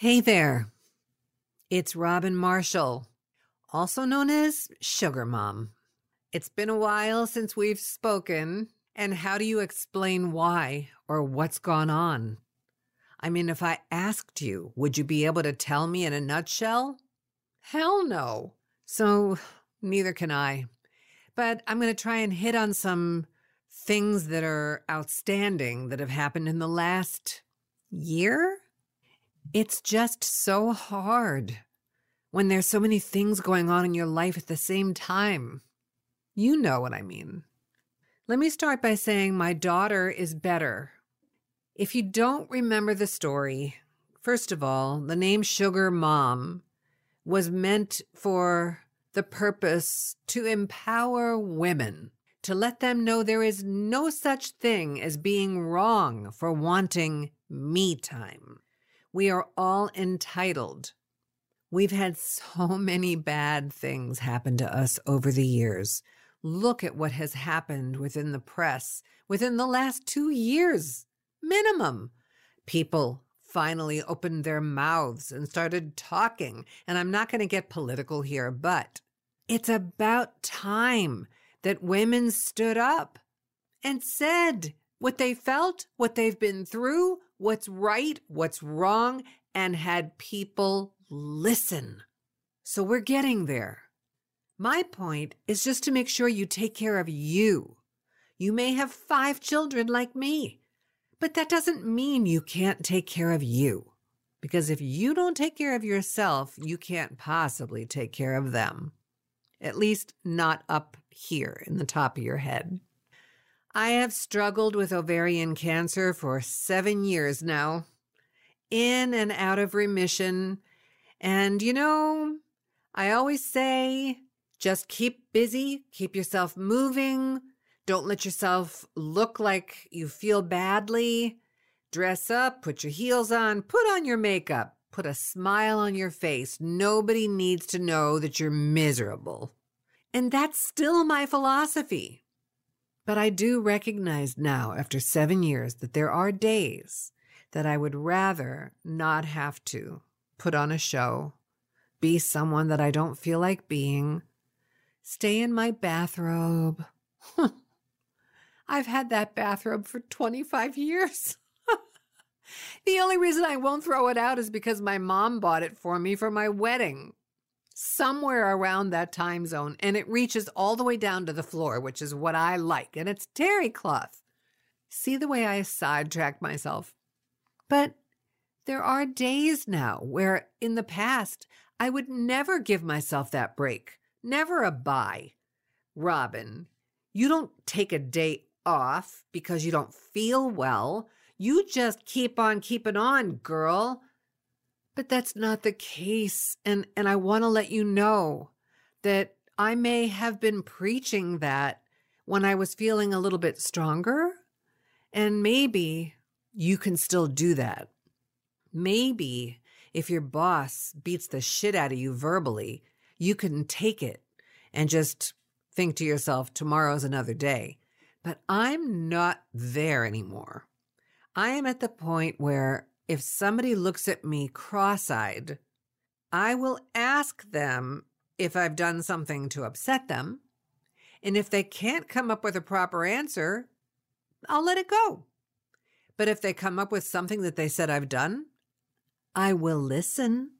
Hey there. It's Robin Marshall, also known as Sugar Mom. It's been a while since we've spoken, and how do you explain why or what's gone on? I mean, if I asked you, would you be able to tell me in a nutshell? Hell no. So, neither can I. But I'm going to try and hit on some things that are outstanding that have happened in the last year. It's just so hard when there's so many things going on in your life at the same time. You know what I mean. Let me start by saying my daughter is better. If you don't remember the story, first of all, the name Sugar Mom was meant for the purpose to empower women, to let them know there is no such thing as being wrong for wanting me time. We are all entitled. We've had so many bad things happen to us over the years. Look at what has happened within the press within the last two years, minimum. People finally opened their mouths and started talking. And I'm not going to get political here, but it's about time that women stood up and said what they felt, what they've been through, what's right, what's wrong, and had people listen. So we're getting there. My point is just to make sure you take care of you. You may have five children like me, but that doesn't mean you can't take care of you. Because if you don't take care of yourself, you can't possibly take care of them. At least not up here in the top of your head. I have struggled with ovarian cancer for seven years now, in and out of remission. And you know, I always say just keep busy, keep yourself moving. Don't let yourself look like you feel badly. Dress up, put your heels on, put on your makeup, put a smile on your face. Nobody needs to know that you're miserable. And that's still my philosophy. But I do recognize now, after seven years, that there are days that I would rather not have to put on a show, be someone that I don't feel like being, stay in my bathrobe. I've had that bathrobe for 25 years. the only reason I won't throw it out is because my mom bought it for me for my wedding somewhere around that time zone and it reaches all the way down to the floor, which is what I like. And it's terry cloth. See the way I sidetracked myself? But there are days now where in the past I would never give myself that break, never a bye. Robin, you don't take a day off because you don't feel well. You just keep on keeping on, girl. But that's not the case. And, and I want to let you know that I may have been preaching that when I was feeling a little bit stronger. And maybe you can still do that. Maybe if your boss beats the shit out of you verbally, you can take it and just think to yourself, tomorrow's another day. But I'm not there anymore. I am at the point where if somebody looks at me cross eyed, I will ask them if I've done something to upset them. And if they can't come up with a proper answer, I'll let it go. But if they come up with something that they said I've done, I will listen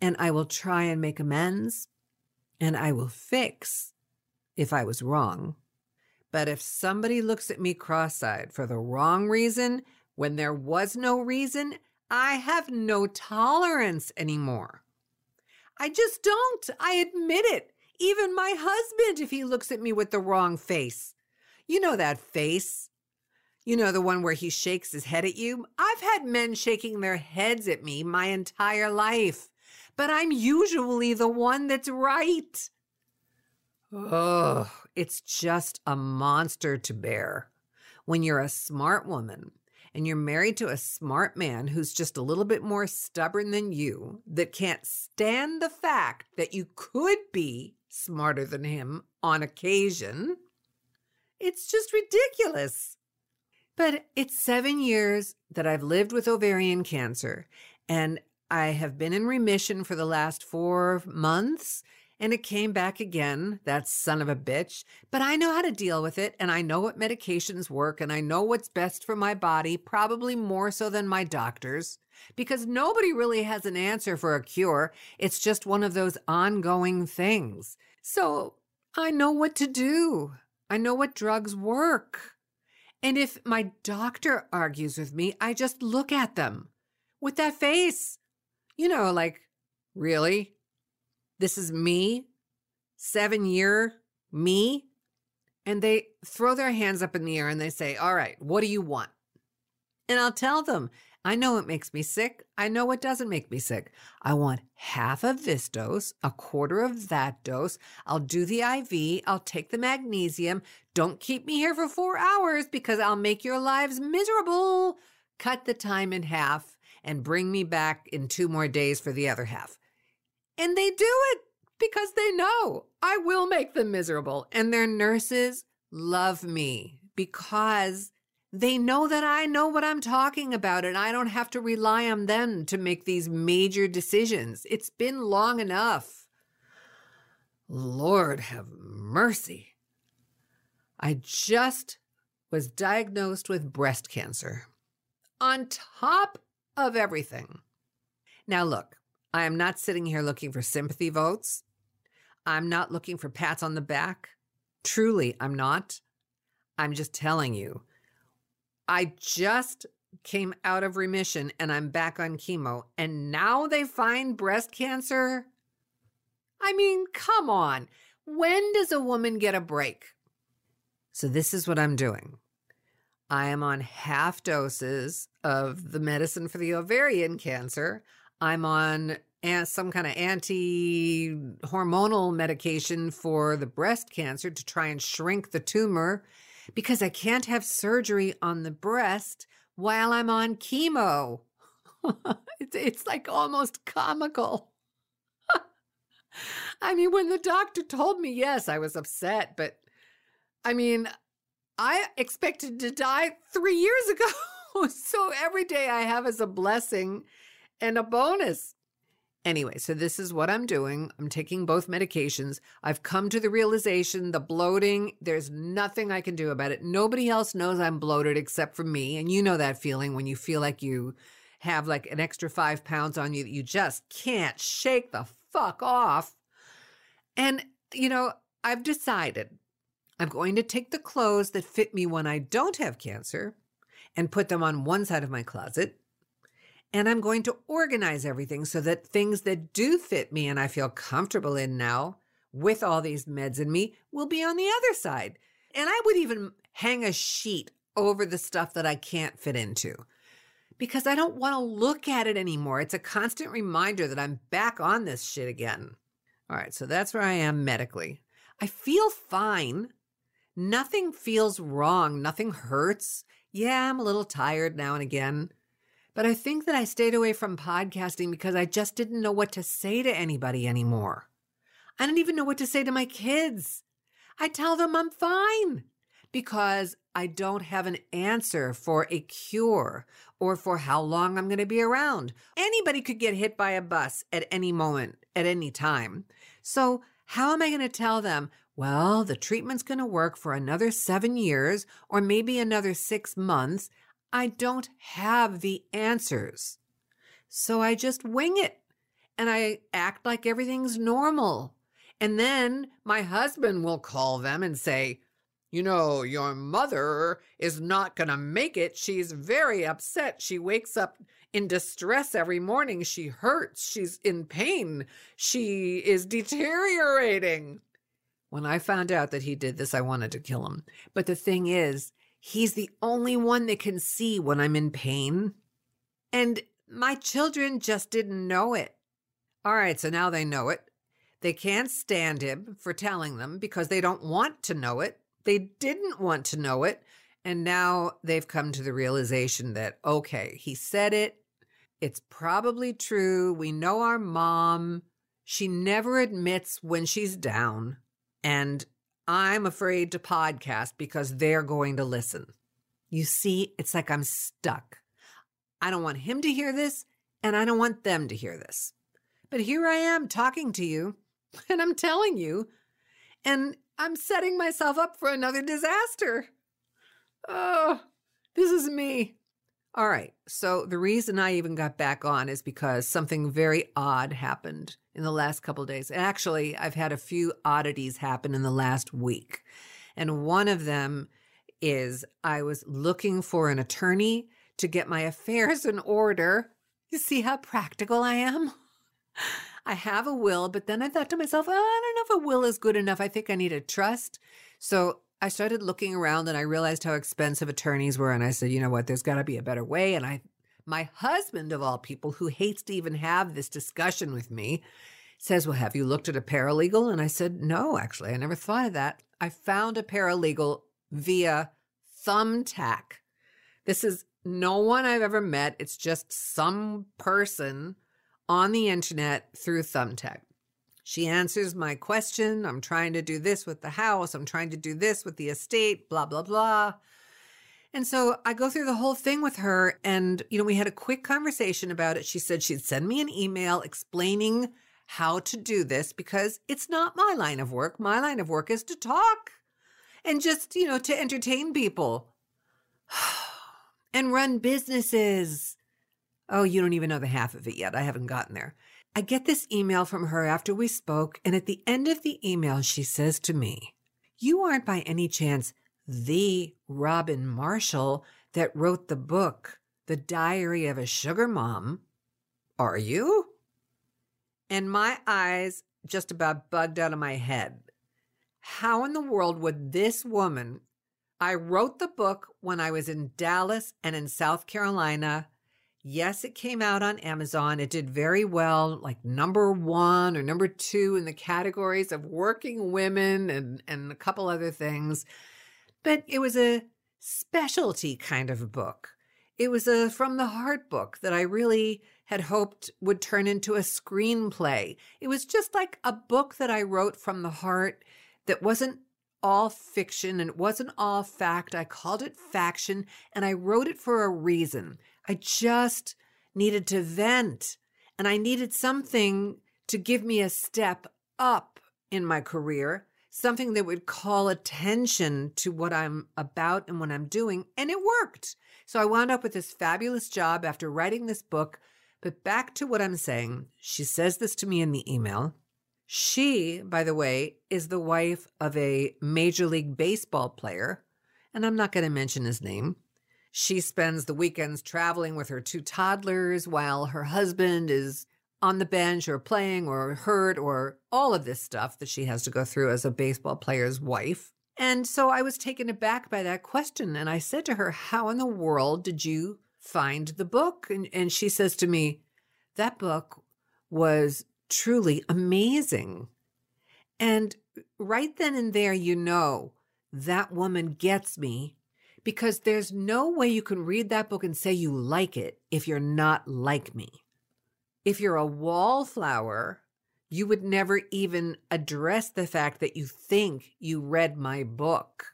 and I will try and make amends and I will fix if I was wrong. But if somebody looks at me cross eyed for the wrong reason, when there was no reason, I have no tolerance anymore. I just don't. I admit it. Even my husband, if he looks at me with the wrong face. You know that face. You know the one where he shakes his head at you? I've had men shaking their heads at me my entire life, but I'm usually the one that's right. Oh, it's just a monster to bear. When you're a smart woman and you're married to a smart man who's just a little bit more stubborn than you, that can't stand the fact that you could be smarter than him on occasion, it's just ridiculous. But it's seven years that I've lived with ovarian cancer, and I have been in remission for the last four months and it came back again, that son of a bitch. But I know how to deal with it and I know what medications work and I know what's best for my body, probably more so than my doctors, because nobody really has an answer for a cure. It's just one of those ongoing things. So I know what to do. I know what drugs work. And if my doctor argues with me, I just look at them with that face. You know, like, really? This is me, seven year me. And they throw their hands up in the air and they say, All right, what do you want? And I'll tell them, I know it makes me sick. I know it doesn't make me sick. I want half of this dose, a quarter of that dose. I'll do the IV. I'll take the magnesium. Don't keep me here for four hours because I'll make your lives miserable. Cut the time in half and bring me back in two more days for the other half. And they do it because they know I will make them miserable. And their nurses love me because they know that I know what I'm talking about and I don't have to rely on them to make these major decisions. It's been long enough. Lord have mercy. I just was diagnosed with breast cancer on top of everything. Now, look, I am not sitting here looking for sympathy votes. I'm not looking for pats on the back. Truly, I'm not. I'm just telling you. I just came out of remission and I'm back on chemo, and now they find breast cancer? I mean, come on. When does a woman get a break? So, this is what I'm doing. I am on half doses of the medicine for the ovarian cancer. I'm on some kind of anti hormonal medication for the breast cancer to try and shrink the tumor because I can't have surgery on the breast while I'm on chemo. it's, it's like almost comical. I mean, when the doctor told me yes, I was upset, but I mean, I expected to die three years ago. so every day I have is a blessing and a bonus. Anyway, so this is what I'm doing. I'm taking both medications. I've come to the realization the bloating, there's nothing I can do about it. Nobody else knows I'm bloated except for me. And you know that feeling when you feel like you have like an extra five pounds on you that you just can't shake the fuck off. And, you know, I've decided I'm going to take the clothes that fit me when I don't have cancer and put them on one side of my closet and I'm going to organize everything so that things that do fit me and I feel comfortable in now with all these meds in me will be on the other side. And I would even hang a sheet over the stuff that I can't fit into because I don't want to look at it anymore. It's a constant reminder that I'm back on this shit again. All right, so that's where I am medically. I feel fine. Nothing feels wrong. Nothing hurts. Yeah, I'm a little tired now and again. But I think that I stayed away from podcasting because I just didn't know what to say to anybody anymore. I don't even know what to say to my kids. I tell them I'm fine because I don't have an answer for a cure or for how long I'm going to be around. Anybody could get hit by a bus at any moment, at any time. So, how am I going to tell them, well, the treatment's going to work for another seven years or maybe another six months? I don't have the answers. So I just wing it and I act like everything's normal. And then my husband will call them and say, You know, your mother is not going to make it. She's very upset. She wakes up in distress every morning. She hurts. She's in pain. She is deteriorating. When I found out that he did this, I wanted to kill him. But the thing is, He's the only one that can see when I'm in pain. And my children just didn't know it. All right, so now they know it. They can't stand him for telling them because they don't want to know it. They didn't want to know it. And now they've come to the realization that, okay, he said it. It's probably true. We know our mom. She never admits when she's down. And I'm afraid to podcast because they're going to listen. You see, it's like I'm stuck. I don't want him to hear this, And I don't want them to hear this. But here I am talking to you, and I'm telling you, and I'm setting myself up for another disaster. Oh, this is me. All right. So the reason I even got back on is because something very odd happened in the last couple days. Actually, I've had a few oddities happen in the last week. And one of them is I was looking for an attorney to get my affairs in order. You see how practical I am? I have a will, but then I thought to myself, oh, I don't know if a will is good enough. I think I need a trust. So I started looking around and I realized how expensive attorneys were. And I said, you know what? There's got to be a better way. And I, my husband of all people, who hates to even have this discussion with me, says, well, have you looked at a paralegal? And I said, no, actually, I never thought of that. I found a paralegal via Thumbtack. This is no one I've ever met. It's just some person on the internet through Thumbtack. She answers my question. I'm trying to do this with the house. I'm trying to do this with the estate, blah, blah, blah. And so I go through the whole thing with her. And, you know, we had a quick conversation about it. She said she'd send me an email explaining how to do this because it's not my line of work. My line of work is to talk and just, you know, to entertain people and run businesses. Oh, you don't even know the half of it yet. I haven't gotten there. I get this email from her after we spoke, and at the end of the email, she says to me, You aren't by any chance the Robin Marshall that wrote the book, The Diary of a Sugar Mom, are you? And my eyes just about bugged out of my head. How in the world would this woman? I wrote the book when I was in Dallas and in South Carolina Yes, it came out on Amazon. It did very well, like number one or number two in the categories of working women and, and a couple other things. But it was a specialty kind of book. It was a from the heart book that I really had hoped would turn into a screenplay. It was just like a book that I wrote from the heart that wasn't all fiction and it wasn't all fact. I called it faction and I wrote it for a reason. I just needed to vent and I needed something to give me a step up in my career, something that would call attention to what I'm about and what I'm doing. And it worked. So I wound up with this fabulous job after writing this book. But back to what I'm saying, she says this to me in the email. She, by the way, is the wife of a Major League Baseball player, and I'm not going to mention his name. She spends the weekends traveling with her two toddlers while her husband is on the bench or playing or hurt or all of this stuff that she has to go through as a baseball player's wife. And so I was taken aback by that question. And I said to her, How in the world did you find the book? And, and she says to me, That book was truly amazing. And right then and there, you know, that woman gets me because there's no way you can read that book and say you like it if you're not like me. If you're a wallflower, you would never even address the fact that you think you read my book.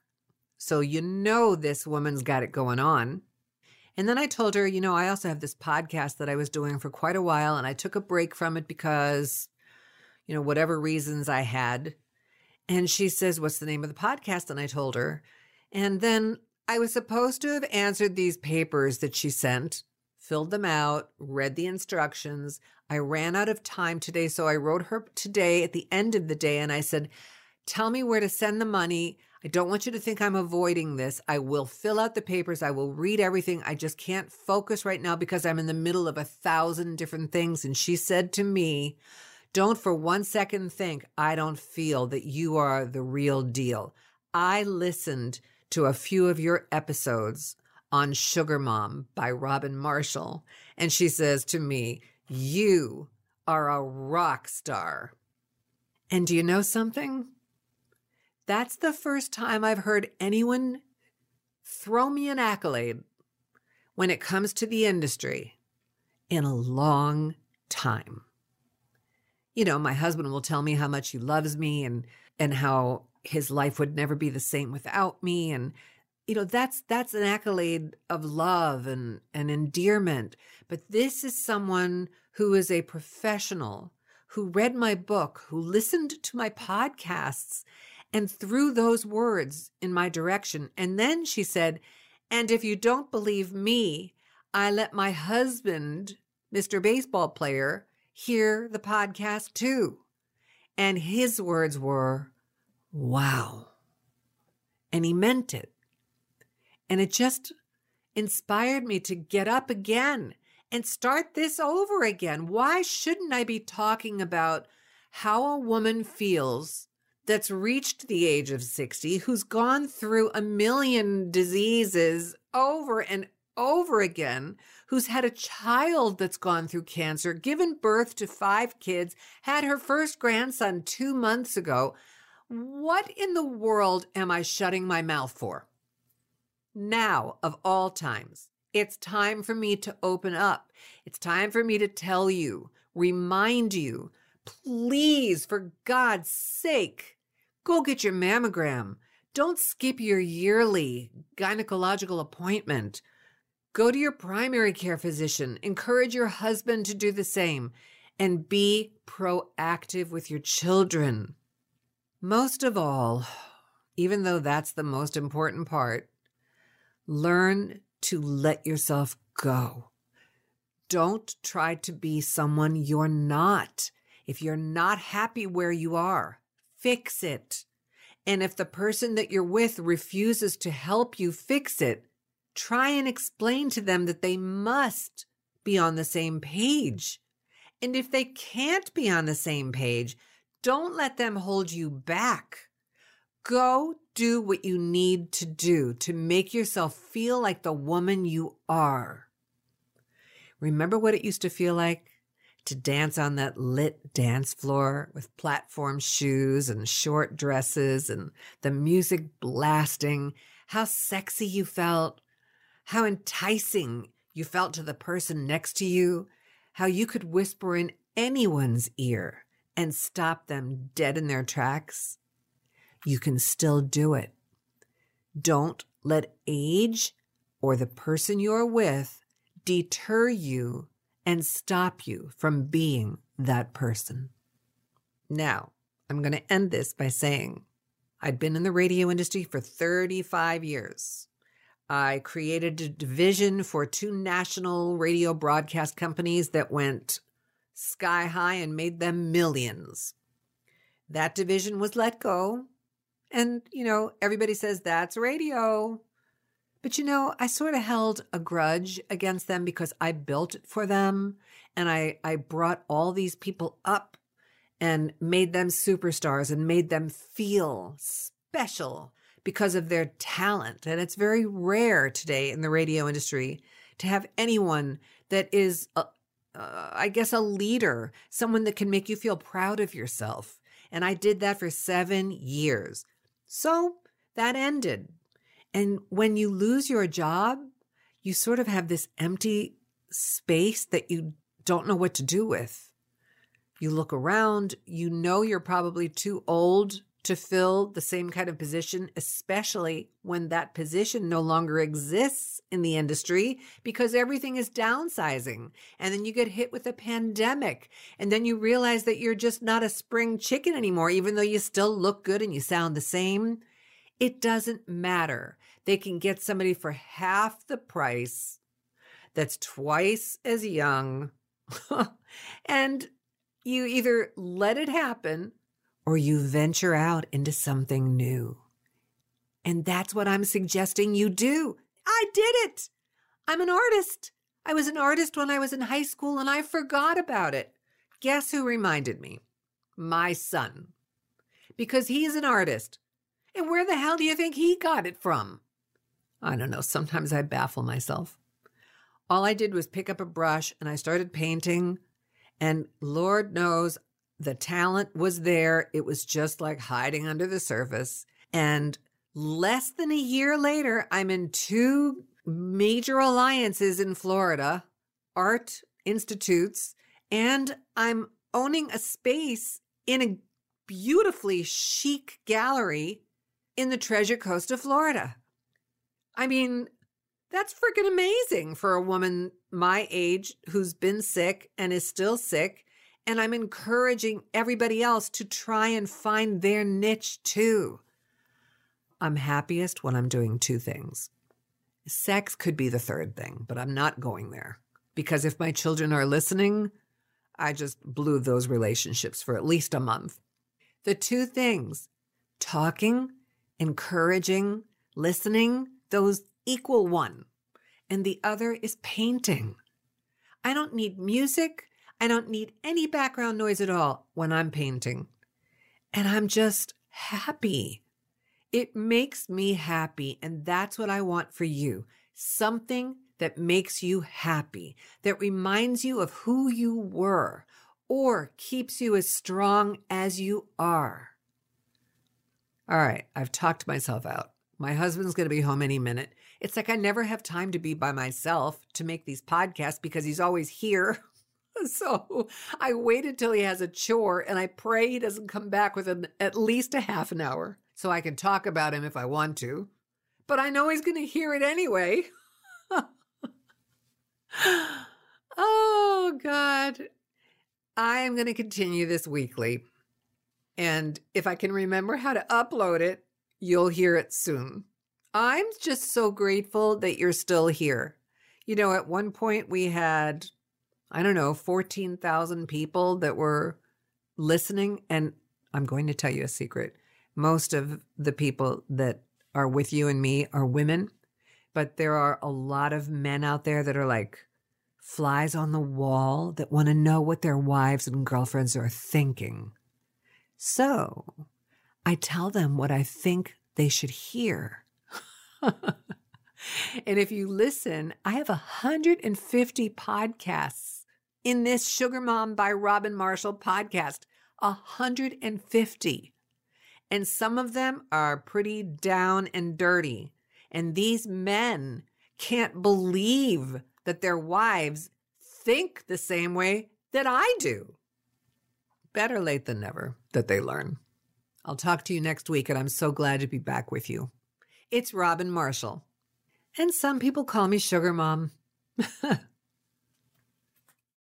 So you know this woman's got it going on. And then I told her, you know, I also have this podcast that I was doing for quite a while and I took a break from it because, you know, whatever reasons I had. And she says, What's the name of the podcast? And I told her. And then I was supposed to have answered these papers that she sent, filled them out, read the instructions. I ran out of time today, so I wrote her today at the end of the day and I said, Tell me where to send the money. I don't want you to think I'm avoiding this. I will fill out the papers. I will read everything. I just can't focus right now because I'm in the middle of a thousand different things. And she said to me, Don't for one second think I don't feel that you are the real deal. I listened to a few of your episodes on Sugar Mom by Robin Marshall. And she says to me, You are a rock star. And do you know something? That's the first time I've heard anyone throw me an accolade when it comes to the industry in a long time. You know, my husband will tell me how much he loves me and and how his life would never be the same without me. And you know, that's that's an accolade of love and, and endearment. But this is someone who is a professional, who read my book, who listened to my podcasts and threw those words in my direction. And then she said, And if you don't believe me, I let my husband, Mr. Baseball Player, hear the podcast too. And his words were, Wow. And he meant it. And it just inspired me to get up again and start this over again. Why shouldn't I be talking about how a woman feels that's reached the age of 60, who's gone through a million diseases over and over again, who's had a child that's gone through cancer, given birth to five kids, had her first grandson two months ago. What in the world am I shutting my mouth for? Now, of all times, it's time for me to open up. It's time for me to tell you, remind you, please, for God's sake, go get your mammogram. Don't skip your yearly gynecological appointment. Go to your primary care physician. Encourage your husband to do the same and be proactive with your children. Most of all, even though that's the most important part, learn to let yourself go. Don't try to be someone you're not. If you're not happy where you are, fix it. And if the person that you're with refuses to help you fix it, try and explain to them that they must be on the same page. And if they can't be on the same page, don't let them hold you back. Go do what you need to do to make yourself feel like the woman you are. Remember what it used to feel like to dance on that lit dance floor with platform shoes and short dresses and the music blasting? How sexy you felt how enticing you felt to the person next to you, how you could whisper in anyone's ear and stop them dead in their tracks. You can still do it. Don't let age or the person you're with deter you and stop you from being that person. Now, I'm going to end this by saying I'd been in the radio industry for 35 years. I created a division for two national radio broadcast companies that went sky high and made them millions. That division was let go. And, you know, everybody says that's radio. But, you know, I sort of held a grudge against them because I built it for them and I, I brought all these people up and made them superstars and made them feel special because of their talent. And it's very rare today in the radio industry to have anyone that is, a, uh, I guess, a leader, someone that can make you feel proud of yourself. And I did that for seven years. So that ended. And when you lose your job, you sort of have this empty space that you don't know what to do with. You look around, you know you're probably too old to fill the same kind of position, especially when that position no longer exists in the industry because everything is downsizing. And then you get hit with a pandemic. And then you realize that you're just not a spring chicken anymore, even though you still look good and you sound the same. It doesn't matter. They can get somebody for half the price that's twice as young. and you either let it happen or you venture out into something new. And that's what I'm suggesting you do. I did it. I'm an artist. I was an artist when I was in high school and I forgot about it. Guess who reminded me? My son. Because he's an artist. And where the hell do you think he got it from? I don't know. Sometimes I baffle myself. All I did was pick up a brush and I started painting. And Lord knows the talent was there. It was just like hiding under the surface. And less than a year later, I'm in two major alliances in Florida, art institutes, and I'm owning a space in a beautifully chic gallery in the Treasure Coast of Florida. I mean, that's freaking amazing for a woman my age who's been sick and is still sick. And I'm encouraging everybody else to try and find their niche too. I'm happiest when I'm doing two things. Sex could be the third thing, but I'm not going there because if my children are listening, I just blew those relationships for at least a month. The two things talking, encouraging, listening, those equal one. And the other is painting. I don't need music. I don't need any background noise at all when I'm painting. And I'm just happy. It makes me happy. And that's what I want for you something that makes you happy, that reminds you of who you were, or keeps you as strong as you are. All right, I've talked myself out. My husband's going to be home any minute. It's like I never have time to be by myself to make these podcasts because he's always here. So I waited till he has a chore and I pray he doesn't come back within at least a half an hour so I can talk about him if I want to. But I know he's going to hear it anyway. oh, God. I am going to continue this weekly. And if I can remember how to upload it, you'll hear it soon. I'm just so grateful that you're still here. You know, at one point we had, I don't know, 14,000 people that were listening. And I'm going to tell you a secret. Most of the people that are with you and me are women, but there are a lot of men out there that are like flies on the wall that want to know what their wives and girlfriends are thinking. So I tell them what I think they should hear. and if you listen, I have 150 podcasts in this Sugar Mom by Robin Marshall podcast. 150. And some of them are pretty down and dirty. And these men can't believe that their wives think the same way that I do. Better late than never that they learn. I'll talk to you next week, and I'm so glad to be back with you. It's Robin Marshall. And some people call me Sugar Mom.